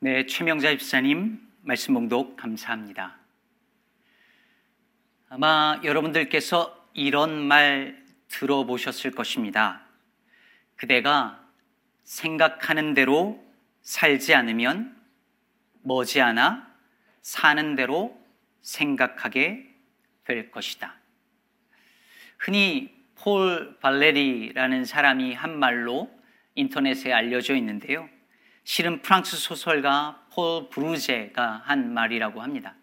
네, 최명자 집사님 말씀 봉독 감사합니다. 아마 여러분들께서 이런 말 들어보셨을 것입니다. 그대가 생각하는 대로 살지 않으면 머지않아 사는 대로 생각하게 될 것이다. 흔히 폴 발레리라는 사람이 한 말로 인터넷에 알려져 있는데요. 실은 프랑스 소설가 폴 브루제가 한 말이라고 합니다.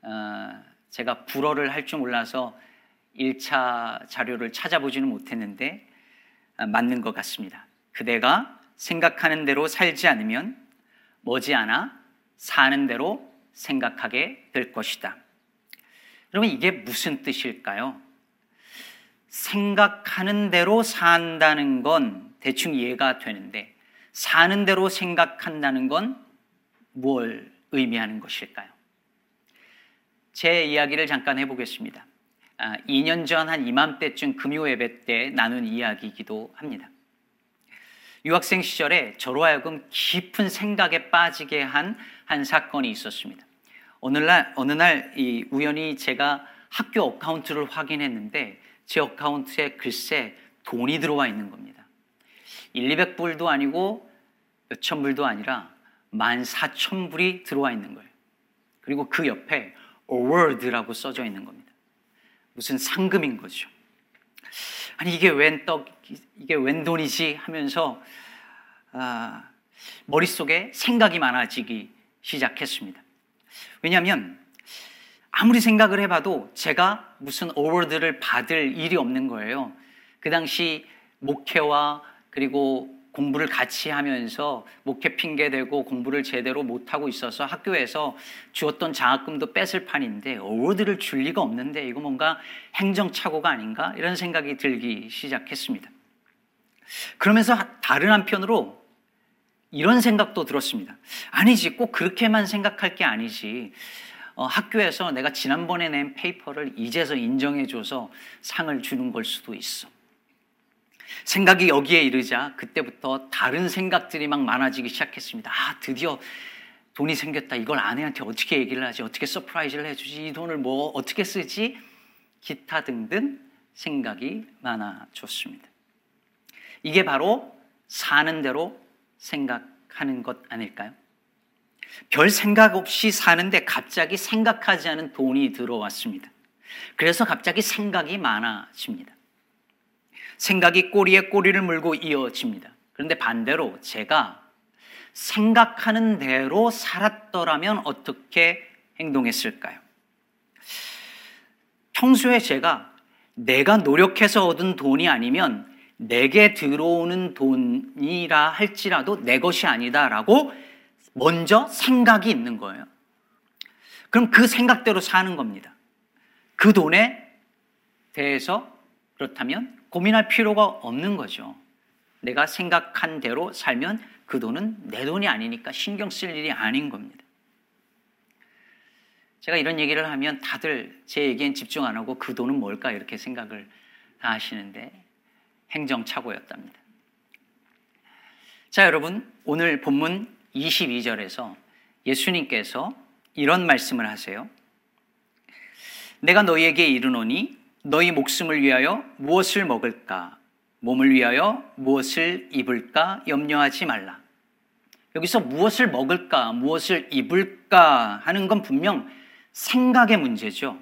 어, 제가 불어를 할 줄 몰라서 1차 자료를 찾아보지는 못했는데 어, 맞는 것 같습니다. 그대가 생각하는 대로 살지 않으면 머지않아 사는 대로 생각하게 될 것이다. 여러분, 이게 무슨 뜻일까요? 생각하는 대로 산다는 건 대충 이해가 되는데, 사는 대로 생각한다는 건 뭘 의미하는 것일까요? 제 이야기를 잠깐 해보겠습니다. 2년 아, 전한 이맘때쯤 금요 예배 때 나눈 이야기이기도 합니다. 유학생 시절에 저로 하여금 깊은 생각에 빠지게 한 한 사건이 있었습니다. 어느 날, 어느 날 이 우연히 제가 학교 어카운트를 확인했는데 제 어카운트에 글쎄 돈이 들어와 있는 겁니다. 1, 200불도 아니고 몇천 불도 아니라 14,000불이 들어와 있는 거예요. 그리고 그 옆에 award라고 써져 있는 겁니다. 무슨 상금인 거죠. 아니 이게 웬 떡, 이게 웬 돈이지 하면서 아, 머릿속에 생각이 많아지기 시작했습니다. 왜냐하면 아무리 생각을 해봐도 제가 무슨 어워드를 받을 일이 없는 거예요. 그 당시 목회와 그리고 공부를 같이 하면서 목회 핑계 대고 공부를 제대로 못 하고 있어서 학교에서 주었던 장학금도 뺏을 판인데 어워드를 줄 리가 없는데 이거 뭔가 행정착오가 아닌가 이런 생각이 들기 시작했습니다. 그러면서 다른 한편으로 이런 생각도 들었습니다. 아니지, 꼭 그렇게만 생각할 게 아니지. 어, 학교에서 내가 지난번에 낸 paper를 이제서 인정해줘서 상을 주는 걸 수도 있어. 생각이 여기에 이르자 그때부터 다른 생각들이 막 많아지기 시작했습니다. 아, 드디어 돈이 생겼다. 이걸 아내한테 어떻게 얘기를 하지? 어떻게 surprise를 해주지? 이 돈을 뭐 어떻게 쓰지? 기타 등등 생각이 많아졌습니다. 이게 바로 사는 대로 생각하는 것 아닐까요? 별 생각 없이 사는데 갑자기 생각하지 않은 돈이 들어왔습니다. 그래서 갑자기 생각이 많아집니다. 생각이 꼬리에 꼬리를 물고 이어집니다. 그런데 반대로 제가 생각하는 대로 살았더라면 어떻게 행동했을까요? 평소에 제가 내가 노력해서 얻은 돈이 아니면 내게 들어오는 돈이라 할지라도 내 것이 아니다라고 먼저 생각이 있는 거예요. 그럼 그 생각대로 사는 겁니다. 그 돈에 대해서 그렇다면 고민할 필요가 없는 거죠. 내가 생각한 대로 살면 그 돈은 내 돈이 아니니까 신경 쓸 일이 아닌 겁니다. 제가 이런 얘기를 하면 다들 제 얘기엔 집중 안 하고 그 돈은 뭘까 이렇게 생각을 다 하시는데 행정착오였답니다. 자, 여러분, 오늘 본문 22절에서 예수님께서 이런 말씀을 하세요. 내가 너희에게 이르노니 너희 목숨을 위하여 무엇을 먹을까? 몸을 위하여 무엇을 입을까? 염려하지 말라. 여기서 무엇을 먹을까? 무엇을 입을까? 하는 건 분명 생각의 문제죠.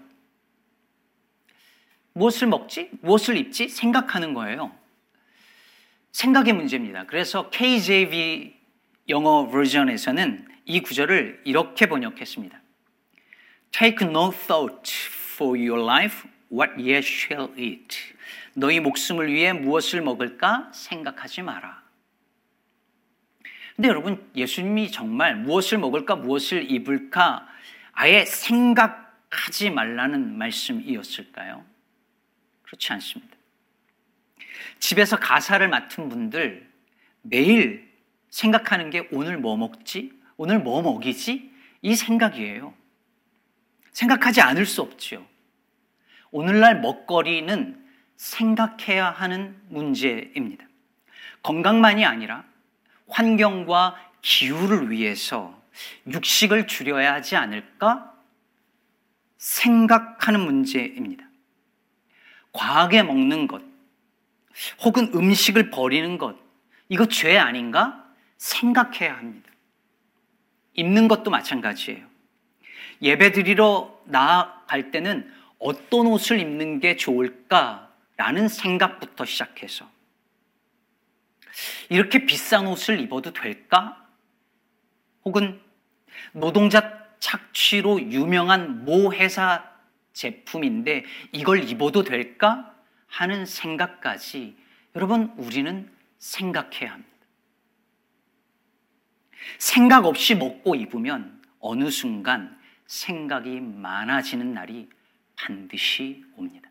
무엇을 먹지? 무엇을 입지? 생각하는 거예요. 생각의 문제입니다. 그래서 KJV 영어 버전에서는 이 구절을 이렇게 번역했습니다. Take no thought for your life, what ye shall eat. 너희 목숨을 위해 무엇을 먹을까 생각하지 마라. 근데 여러분, 예수님이 정말 무엇을 먹을까, 무엇을 입을까 아예 생각하지 말라는 말씀이었을까요? 그렇지 않습니다. 집에서 가사를 맡은 분들 매일 생각하는 게 오늘 뭐 먹지? 오늘 뭐 먹이지? 이 생각이에요. 생각하지 않을 수 없지요. 오늘날 먹거리는 생각해야 하는 문제입니다. 건강만이 아니라 환경과 기후를 위해서 육식을 줄여야 하지 않을까 생각하는 문제입니다. 과하게 먹는 것, 혹은 음식을 버리는 것, 이거 죄 아닌가? 생각해야 합니다. 입는 것도 마찬가지예요. 예배 드리러 나아갈 때는 어떤 옷을 입는 게 좋을까라는 생각부터 시작해서 이렇게 비싼 옷을 입어도 될까? 혹은 노동자 착취로 유명한 모 회사 제품인데 이걸 입어도 될까? 하는 생각까지 여러분 우리는 생각해야 합니다. 생각 없이 먹고 입으면 어느 순간 생각이 많아지는 날이 반드시 옵니다.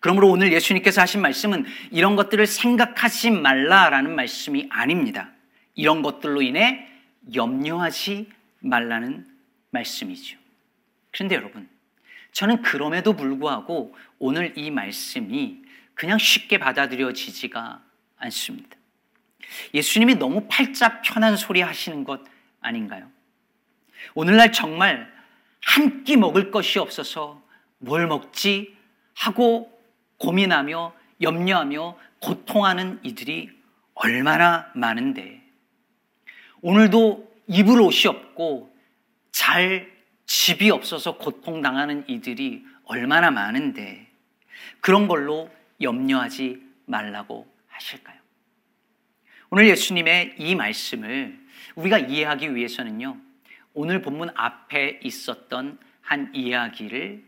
그러므로 오늘 예수님께서 하신 말씀은 이런 것들을 생각하지 말라라는 말씀이 아닙니다. 이런 것들로 인해 염려하지 말라는 말씀이죠. 그런데 여러분, 저는 그럼에도 불구하고 오늘 이 말씀이 그냥 쉽게 받아들여지지가 않습니다. 예수님이 너무 팔자 편한 소리 하시는 것 아닌가요? 오늘날 정말 한 끼 먹을 것이 없어서 뭘 먹지 하고 고민하며 염려하며 고통하는 이들이 얼마나 많은데 오늘도 입을 옷이 없고 잘 집이 없어서 고통당하는 이들이 얼마나 많은데 그런 걸로 염려하지 말라고 하실까요? 오늘 예수님의 이 말씀을 우리가 이해하기 위해서는요, 오늘 본문 앞에 있었던 한 이야기를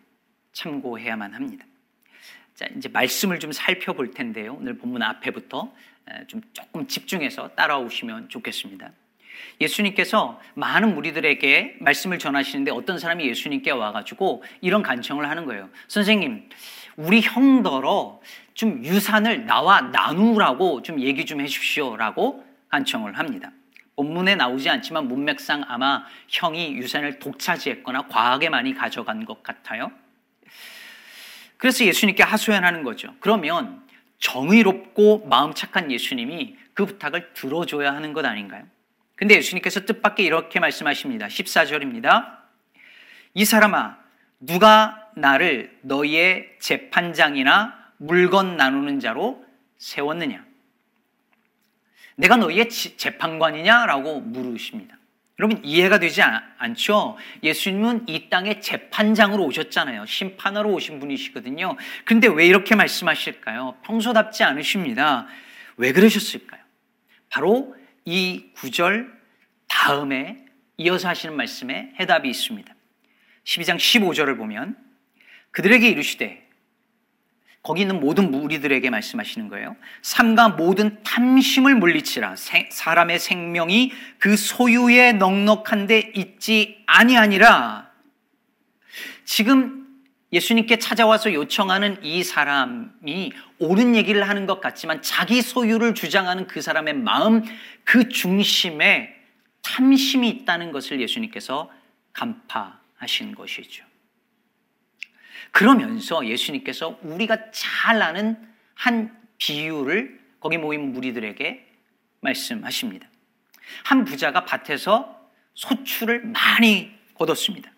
참고해야만 합니다. 자, 이제 말씀을 좀 살펴볼 텐데요. 오늘 본문 앞에부터 좀 조금 집중해서 따라오시면 좋겠습니다. 예수님께서 많은 무리들에게 말씀을 전하시는데 어떤 사람이 예수님께 와가지고 이런 간청을 하는 거예요. 선생님, 우리 형더러 좀 유산을 나와 나누라고 좀 얘기 좀 해주십시오라고 간청을 합니다. 본문에 나오지 않지만 문맥상 아마 형이 유산을 독차지했거나 과하게 많이 가져간 것 같아요. 그래서 예수님께 하소연하는 거죠. 그러면 정의롭고 마음 착한 예수님이 그 부탁을 들어줘야 하는 것 아닌가요? 근데 예수님께서 뜻밖의 이렇게 말씀하십니다. 14절입니다. 이 사람아, 누가 나를 너희의 재판장이나 물건 나누는 자로 세웠느냐? 내가 너희의 재판관이냐라고 물으십니다. 여러분 이해가 되지 않, 죠 예수님은 이 땅에 재판장으로 오셨잖아요. 심판하러 오신 분이시거든요. 그런데 왜 이렇게 말씀하실까요? 평소답지 않으십니다. 왜 그러셨을까요? 바로 이 구절 다음에 이어서 하시는 말씀에 해답이 있습니다. 12장 15절을 보면 그들에게 이르시되 거기 있는 모든 무리들에게 말씀하시는 거예요. 삼가 모든 탐심을 물리치라. 사람의 생명이 그 소유에 넉넉한데 있지 아니하니라. 지금 예수님께 찾아와서 요청하는 이 사람이 옳은 얘기를 하는 것 같지만 자기 소유를 주장하는 그 사람의 마음 그 중심에 탐심이 있다는 것을 예수님께서 간파하신 것이죠. 그러면서 예수님께서 우리가 잘 아는 한 비유를 거기 모인 무리들에게 말씀하십니다. 한 부자가 밭에서 소출을 많이 거뒀습니다.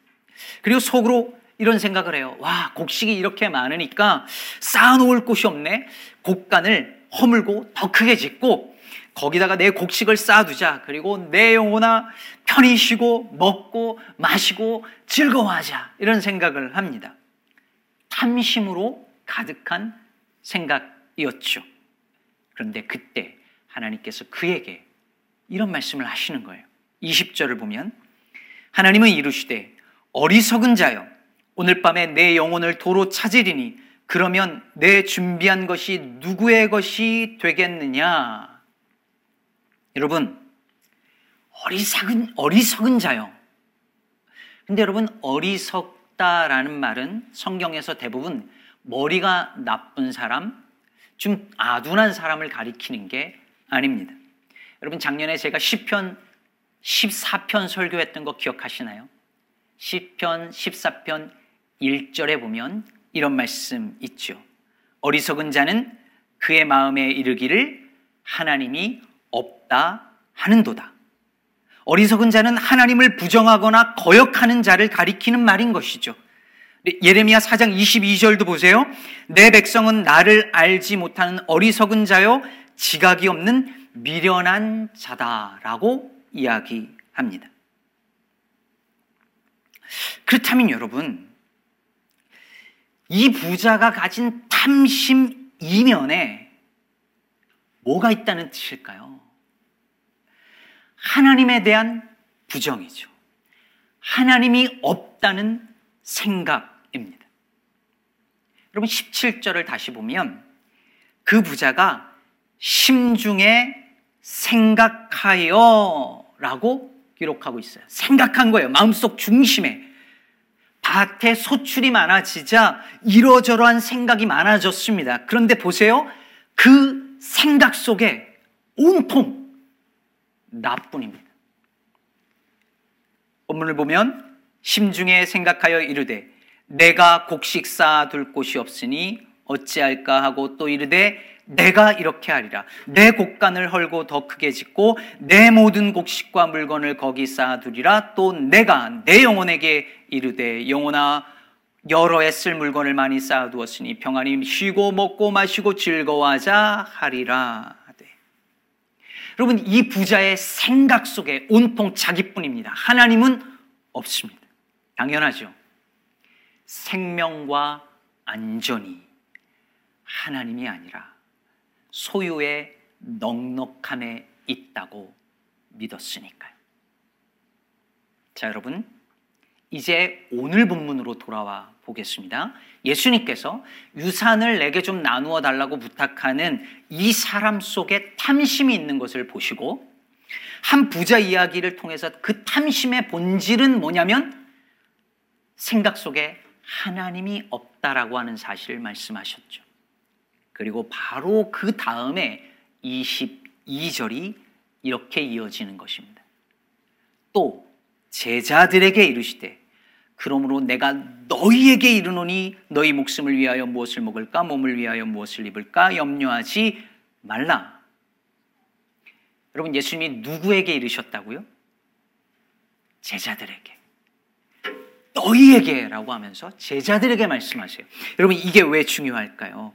그리고 속으로 이런 생각을 해요. 와, 곡식이 이렇게 많으니까 쌓아놓을 곳이 없네. 곡간을 허물고 더 크게 짓고 거기다가 내 곡식을 쌓아두자. 그리고 내 영혼아 편히 쉬고 먹고 마시고 즐거워하자. 이런 생각을 합니다. 탐심으로 가득한 생각이었죠. 그런데 그때 하나님께서 그에게 이런 말씀을 하시는 거예요. 20절을 보면 하나님은 이르시되 어리석은 자여 오늘 밤에 내 영혼을 도로 찾으리니 그러면 내 준비한 것이 누구의 것이 되겠느냐? 여러분, 어리석은, 어리석은 자요. 근데 여러분, 어리석 다라는 말은 성경에서 대부분 머리가 나쁜 사람, 좀 아둔한 사람을 가리키는 게 아닙니다. 여러분, 작년에 제가 10편, 14편 설교했던 거 기억하시나요? 10편, 14편 1절에 보면 이런 말씀 있죠. 어리석은 자는 그의 마음에 이르기를 하나님이 없다 하는도다. 어리석은 자는 하나님을 부정하거나 거역하는 자를 가리키는 말인 것이죠. 예레미야 4장 22절도 보세요. 내 백성은 나를 알지 못하는 어리석은 자요 지각이 없는 미련한 자다라고 이야기합니다. 그렇다면 여러분 이 부자가 가진 탐심 이면에 뭐가 있다는 뜻일까요? 하나님에 대한 부정이죠. 하나님이 없다는 생각입니다. 여러분 17절을 다시 보면 그 부자가 심중에 생각하여 라고 기록하고 있어요. 생각한 거예요. 마음속 중심에. 밭에 소출이 많아지자 이러저러한 생각이 많아졌습니다. 그런데 보세요. 그 생각 속에 온통 나뿐입니다. 본문을 보면 심중에 생각하여 이르되 내가 곡식 쌓아둘 곳이 없으니 어찌할까 하고 또 이르되 내가 이렇게 하리라. 내 곡간을 헐고 더 크게 짓고 내 모든 곡식과 물건을 거기 쌓아두리라. 또 내가 내 영혼에게 이르되 영혼아 여러 애쓸 물건을 많이 쌓아두었으니 평안히 쉬고 먹고 마시고 즐거워하자 하리라. 여러분 이 부자의 생각 속에 온통 자기뿐입니다. 하나님은 없습니다. 당연하죠. 생명과 안전이 하나님이 아니라 소유의 넉넉함에 있다고 믿었으니까요. 자, 여러분. 이제 오늘 본문으로 돌아와 보겠습니다. 예수님께서 유산을 내게 좀 나누어 달라고 부탁하는 이 사람 속에 탐심이 있는 것을 보시고 한 부자 이야기를 통해서 그 탐심의 본질은 뭐냐면 생각 속에 하나님이 없다라고 하는 사실을 말씀하셨죠. 그리고 바로 그 다음에 22절이 이렇게 이어지는 것입니다. 또 제자들에게 이르시되 그러므로 내가 너희에게 이르노니 너희 목숨을 위하여 무엇을 먹을까 몸을 위하여 무엇을 입을까 염려하지 말라. 여러분 예수님이 누구에게 이르셨다고요? 제자들에게. 너희에게라고 하면서 제자들에게 말씀하세요. 여러분 이게 왜 중요할까요?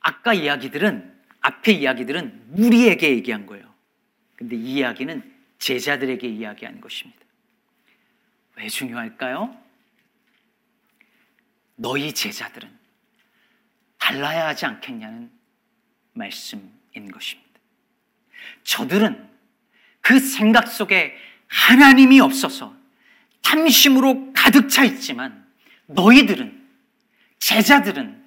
아까 이야기들은 앞에 이야기들은 우리에게 얘기한 거예요. 근데 이 이야기는 제자들에게 이야기한 것입니다. 왜 중요할까요? 너희 제자들은 달라야 하지 않겠냐는 말씀인 것입니다. 저들은 그 생각 속에 하나님이 없어서 탐심으로 가득 차 있지만 너희들은 제자들은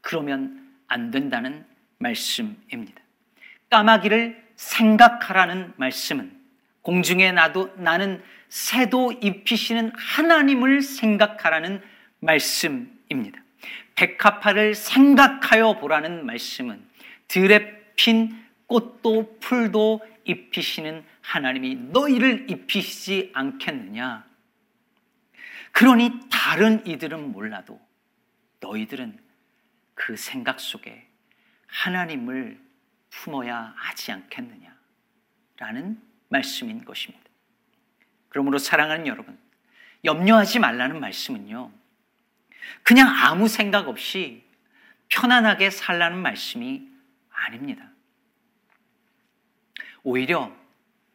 그러면 안 된다는 말씀입니다. 까마귀를 생각하라는 말씀은 공중에 나도 나는 새도 입히시는 하나님을 생각하라는 말씀입니다. 백합화를 생각하여 보라는 말씀은 들에 핀 꽃도 풀도 입히시는 하나님이 너희를 입히시지 않겠느냐? 그러니 다른 이들은 몰라도 너희들은 그 생각 속에 하나님을 품어야 하지 않겠느냐? 라는 말씀인 것입니다. 그러므로 사랑하는 여러분, 염려하지 말라는 말씀은요, 그냥 아무 생각 없이 편안하게 살라는 말씀이 아닙니다. 오히려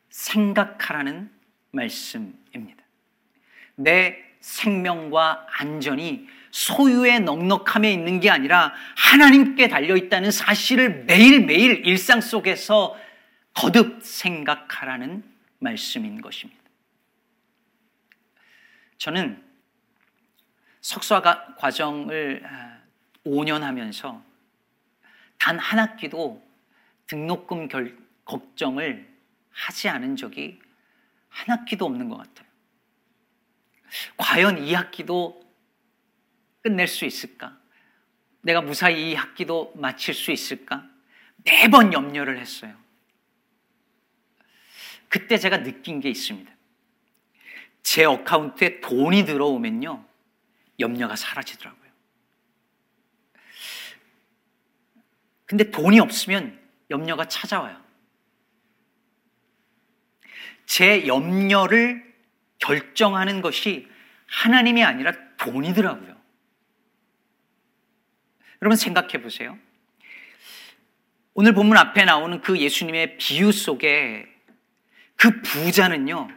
생각하라는 말씀입니다. 내 생명과 안전이 소유의 넉넉함에 있는 게 아니라 하나님께 달려 있다는 사실을 매일매일 일상 속에서 거듭 생각하라는 말씀인 것입니다. 저는 석사 과정을 5년 아, 하면서 단 한 학기도 등록금 결, 걱정을 하지 않은 적이 한 학기도 없는 것 같아요. 과연 이 학기도 끝낼 수 있을까? 내가 무사히 이 학기도 마칠 수 있을까? 매번 염려를 했어요. 그때 제가 느낀 게 있습니다. 제 어카운트에 돈이 들어오면요. 염려가 사라지더라고요. 근데 돈이 없으면 염려가 찾아와요. 제 염려를 결정하는 것이 하나님이 아니라 돈이더라고요. 여러분 생각해 보세요. 오늘 본문 앞에 나오는 그 예수님의 비유 속에 그 부자는요,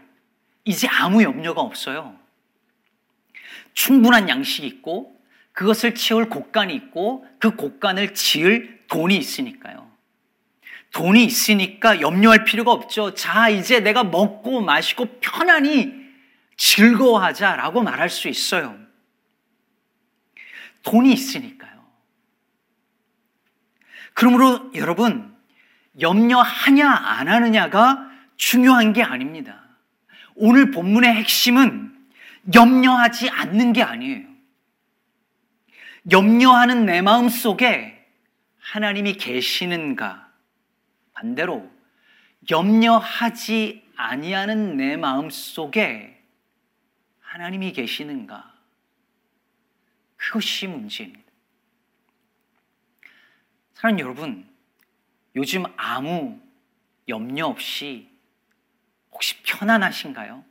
이제 아무 염려가 없어요. 충분한 양식이 있고, 그것을 채울 곳간이 있고, 그 곳간을 지을 돈이 있으니까요. 돈이 있으니까 염려할 필요가 없죠. 자, 이제 내가 먹고 마시고 편안히 즐거워하자라고 말할 수 있어요. 돈이 있으니까요. 그러므로 여러분, 염려하냐, 안 하느냐가 중요한 게 아닙니다. 오늘 본문의 핵심은 염려하지 않는 게 아니에요. 염려하는 내 마음 속에 하나님이 계시는가? 반대로 염려하지 아니하는 내 마음 속에 하나님이 계시는가? 그것이 문제입니다. 사랑 여러분, 요즘 아무 염려 없이 혹시 편안하신가요?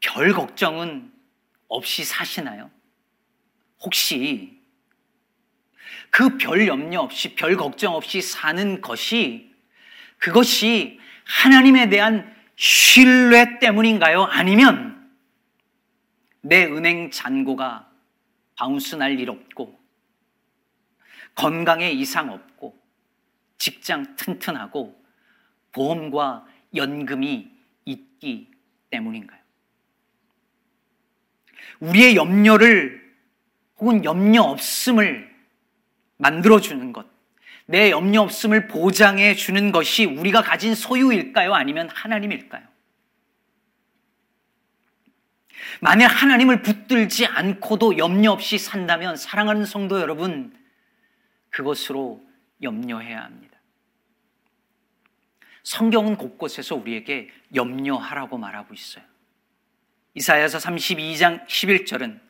별 걱정은 없이 사시나요? 혹시 그 별 염려 없이 별 걱정 없이 사는 것이 그것이 하나님에 대한 신뢰 때문인가요? 아니면 내 은행 잔고가 바운스 날 일 없고 건강에 이상 없고 직장 튼튼하고 보험과 연금이 있기 때문인가요? 우리의 염려를 혹은 염려 없음을 만들어주는 것, 내 염려 없음을 보장해 주는 것이 우리가 가진 소유일까요? 아니면 하나님일까요? 만약 하나님을 붙들지 않고도 염려 없이 산다면 사랑하는 성도 여러분, 그것으로 염려해야 합니다. 성경은 곳곳에서 우리에게 염려하라고 말하고 있어요. 이사야서 32장 11절은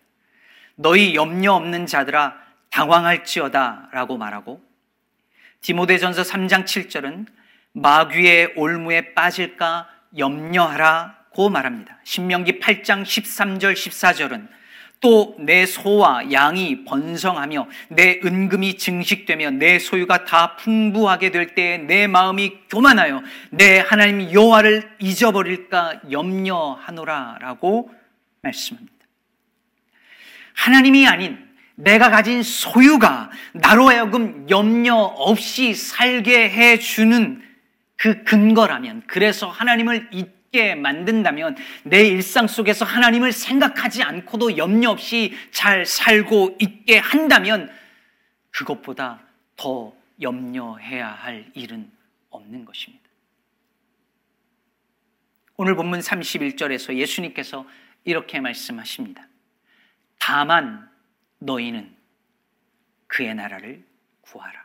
너희 염려 없는 자들아 당황할지어다 라고 말하고 디모데전서 3장 7절은 마귀의 올무에 빠질까 염려하라고 말합니다. 신명기 8장 13절 14절은 또 내 소와 양이 번성하며 내 은금이 증식되며 내 소유가 다 풍부하게 될 때에 내 마음이 교만하여 내 하나님 여호와를 잊어버릴까 염려하노라라고 말씀합니다. 하나님이 아닌 내가 가진 소유가 나로 하여금 염려 없이 살게 해주는 그 근거라면, 그래서 하나님을 잊 게 만든다면, 내 일상 속에서 하나님을 생각하지 않고도 염려 없이 잘 살고 있게 한다면, 그것보다 더 염려해야 할 일은 없는 것입니다. 오늘 본문 31절에서 예수님께서 이렇게 말씀하십니다. 다만 너희는 그의 나라를 구하라.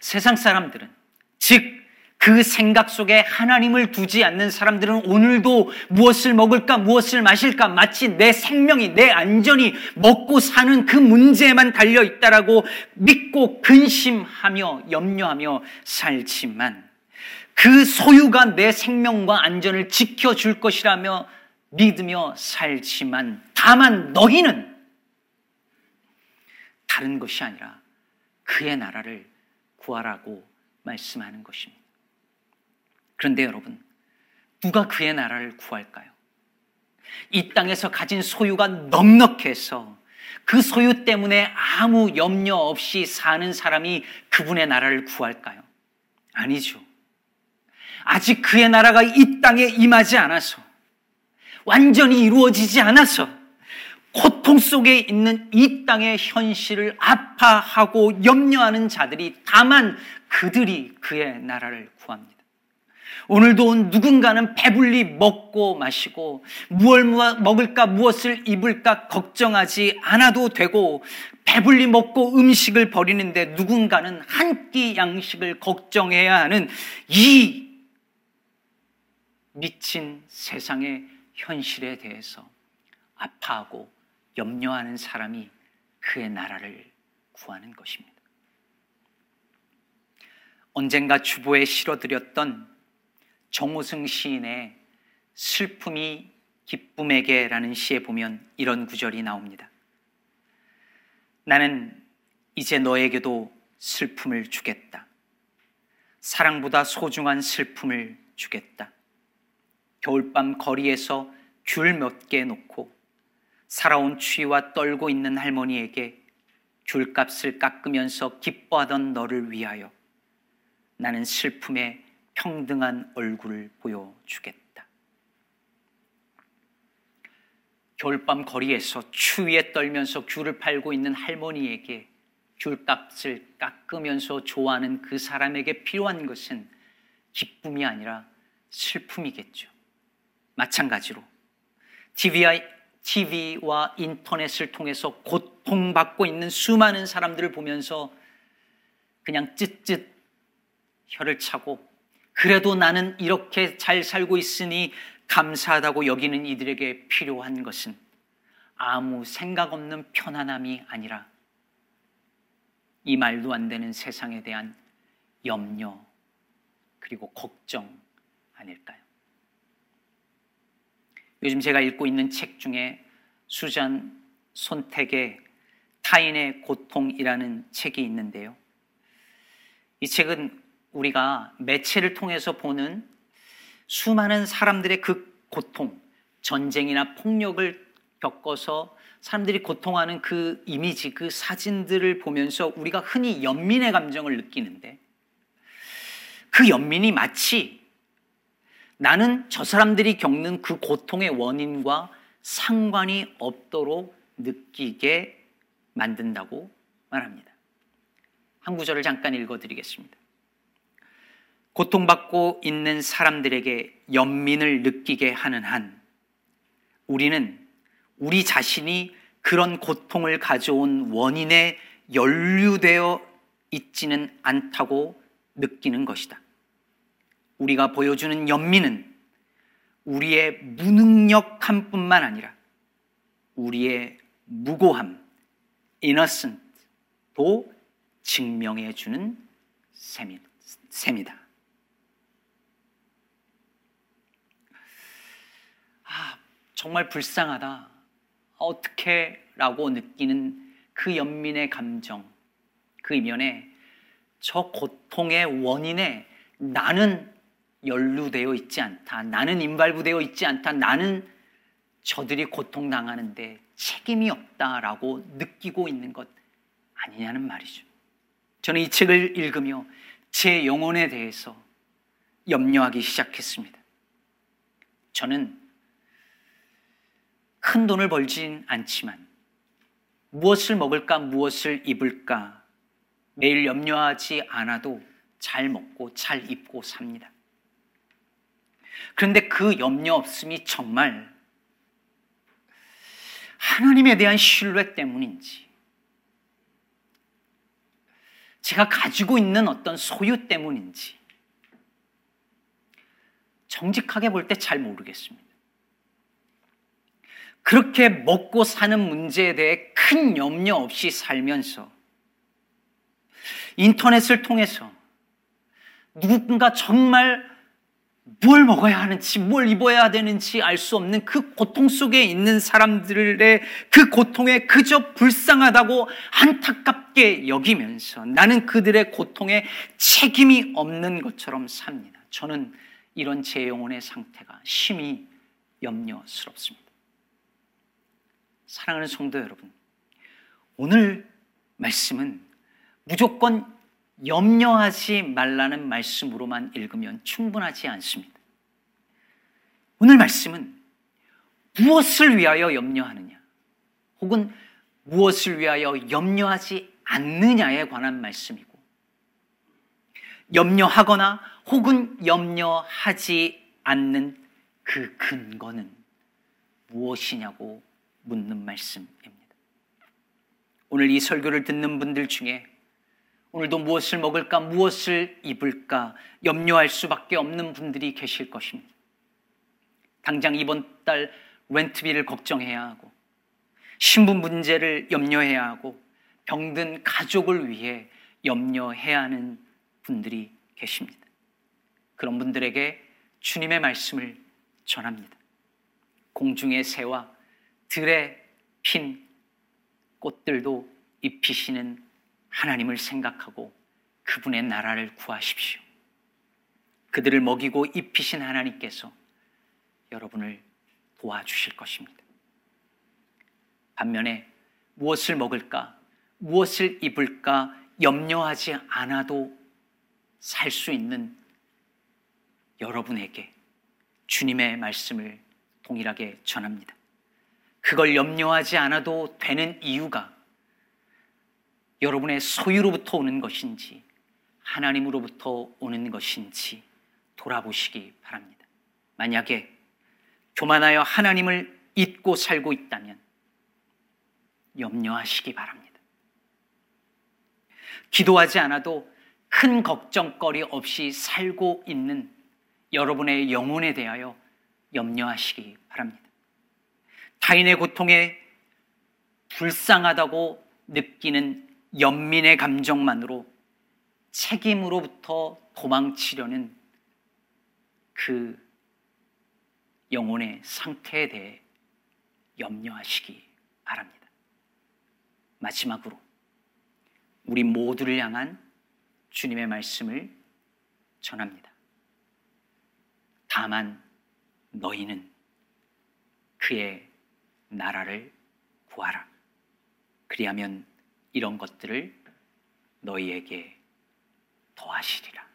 세상 사람들은, 즉, 그 생각 속에 하나님을 두지 않는 사람들은 오늘도 무엇을 먹을까, 무엇을 마실까, 마치 내 생명이, 내 안전이 먹고 사는 그 문제에만 달려 있다라고 믿고 근심하며 염려하며 살지만 그 소유가 내 생명과 안전을 지켜줄 것이라며 믿으며 살지만 다만 너희는 다른 것이 아니라 그의 나라를 구하라고 말씀하는 것입니다. 그런데 여러분, 누가 그의 나라를 구할까요? 이 땅에서 가진 소유가 넉넉해서 그 소유 때문에 아무 염려 없이 사는 사람이 그분의 나라를 구할까요? 아니죠. 아직 그의 나라가 이 땅에 임하지 않아서 완전히 이루어지지 않아서 고통 속에 있는 이 땅의 현실을 아파하고 염려하는 자들이 다만 그들이 그의 나라를 구합니다. 오늘도 누군가는 배불리 먹고 마시고 무엇을 먹을까 무엇을 입을까 걱정하지 않아도 되고 배불리 먹고 음식을 버리는데 누군가는 한 끼 양식을 걱정해야 하는 이 미친 세상의 현실에 대해서 아파하고 염려하는 사람이 그의 나라를 구하는 것입니다. 언젠가 주보에 실어드렸던 정우승 시인의 슬픔이 기쁨에게라는 시에 보면 이런 구절이 나옵니다. 나는 이제 너에게도 슬픔을 주겠다. 사랑보다 소중한 슬픔을 주겠다. 겨울밤 거리에서 귤 몇 개 놓고 살아온 추위와 떨고 있는 할머니에게 귤값을 깎으면서 기뻐하던 너를 위하여 나는 슬픔에 평등한 얼굴을 보여주겠다. 겨울밤 거리에서 추위에 떨면서 귤을 팔고 있는 할머니에게 귤값을 깎으면서 좋아하는 그 사람에게 필요한 것은 기쁨이 아니라 슬픔이겠죠. 마찬가지로 TV와, TV와 인터넷을 통해서 고통받고 있는 수많은 사람들을 보면서 그냥 쯧쯧 혀를 차고 그래도 나는 이렇게 잘 살고 있으니 감사하다고 여기는 이들에게 필요한 것은 아무 생각 없는 편안함이 아니라 이 말도 안 되는 세상에 대한 염려 그리고 걱정 아닐까요? 요즘 제가 읽고 있는 책 중에 수잔 손택의 타인의 고통이라는 책이 있는데요. 이 책은 우리가 매체를 통해서 보는 수많은 사람들의 그 고통, 전쟁이나 폭력을 겪어서 사람들이 고통하는 그 이미지, 그 사진들을 보면서 우리가 흔히 연민의 감정을 느끼는데 그 연민이 마치 나는 저 사람들이 겪는 그 고통의 원인과 상관이 없도록 느끼게 만든다고 말합니다. 한 구절을 잠깐 읽어드리겠습니다. 고통받고 있는 사람들에게 연민을 느끼게 하는 한 우리는 우리 자신이 그런 고통을 가져온 원인에 연루되어 있지는 않다고 느끼는 것이다. 우리가 보여주는 연민은 우리의 무능력함 뿐만 아니라 우리의 무고함, innocent도 증명해 주는 셈이다. 아, 정말 불쌍하다. 어떻게 라고 느끼는 그 연민의 감정, 그 이면에 저 고통의 원인에 나는 연루되어 있지 않다. 나는 인발부되어 있지 않다. 나는 저들이 고통당하는데 책임이 없다라고 느끼고 있는 것 아니냐는 말이죠. 저는 이 책을 읽으며 제 영혼에 대해서 염려하기 시작했습니다. 저는 큰 돈을 벌진 않지만 무엇을 먹을까, 무엇을 입을까 매일 염려하지 않아도 잘 먹고 잘 입고 삽니다. 그런데 그 염려 없음이 정말 하나님에 대한 신뢰 때문인지, 제가 가지고 있는 어떤 소유 때문인지, 정직하게 볼 때 잘 모르겠습니다. 그렇게 먹고 사는 문제에 대해 큰 염려 없이 살면서 인터넷을 통해서 누군가 정말 뭘 먹어야 하는지, 뭘 입어야 되는지 알 수 없는 그 고통 속에 있는 사람들의 그 고통에 그저 불쌍하다고 안타깝게 여기면서 나는 그들의 고통에 책임이 없는 것처럼 삽니다. 저는 이런 제 영혼의 상태가 심히 염려스럽습니다. 사랑하는 성도 여러분, 오늘 말씀은 무조건 염려하지 말라는 말씀으로만 읽으면 충분하지 않습니다. 오늘 말씀은 무엇을 위하여 염려하느냐, 혹은 무엇을 위하여 염려하지 않느냐에 관한 말씀이고, 염려하거나 혹은 염려하지 않는 그 근거는 무엇이냐고 묻는 말씀입니다. 오늘 이 설교를 듣는 분들 중에 오늘도 무엇을 먹을까, 무엇을 입을까 염려할 수밖에 없는 분들이 계실 것입니다. 당장 이번 달 렌트비를 걱정해야 하고, 신분 문제를 염려해야 하고, 병든 가족을 위해 염려해야 하는 분들이 계십니다. 그런 분들에게 주님의 말씀을 전합니다. 공중의 새와 들에 핀 꽃들도 입히시는 하나님을 생각하고 그분의 나라를 구하십시오. 그들을 먹이고 입히신 하나님께서 여러분을 도와주실 것입니다. 반면에 무엇을 먹을까, 무엇을 입을까 염려하지 않아도 살 수 있는 여러분에게 주님의 말씀을 동일하게 전합니다. 그걸 염려하지 않아도 되는 이유가 여러분의 소유로부터 오는 것인지 하나님으로부터 오는 것인지 돌아보시기 바랍니다. 만약에 교만하여 하나님을 잊고 살고 있다면 염려하시기 바랍니다. 기도하지 않아도 큰 걱정거리 없이 살고 있는 여러분의 영혼에 대하여 염려하시기 바랍니다. 타인의 고통에 불쌍하다고 느끼는 연민의 감정만으로 책임으로부터 도망치려는 그 영혼의 상태에 대해 염려하시기 바랍니다. 마지막으로 우리 모두를 향한 주님의 말씀을 전합니다. 다만 너희는 그의 나라를 구하라. 그리하면 이런 것들을 너희에게 더하시리라.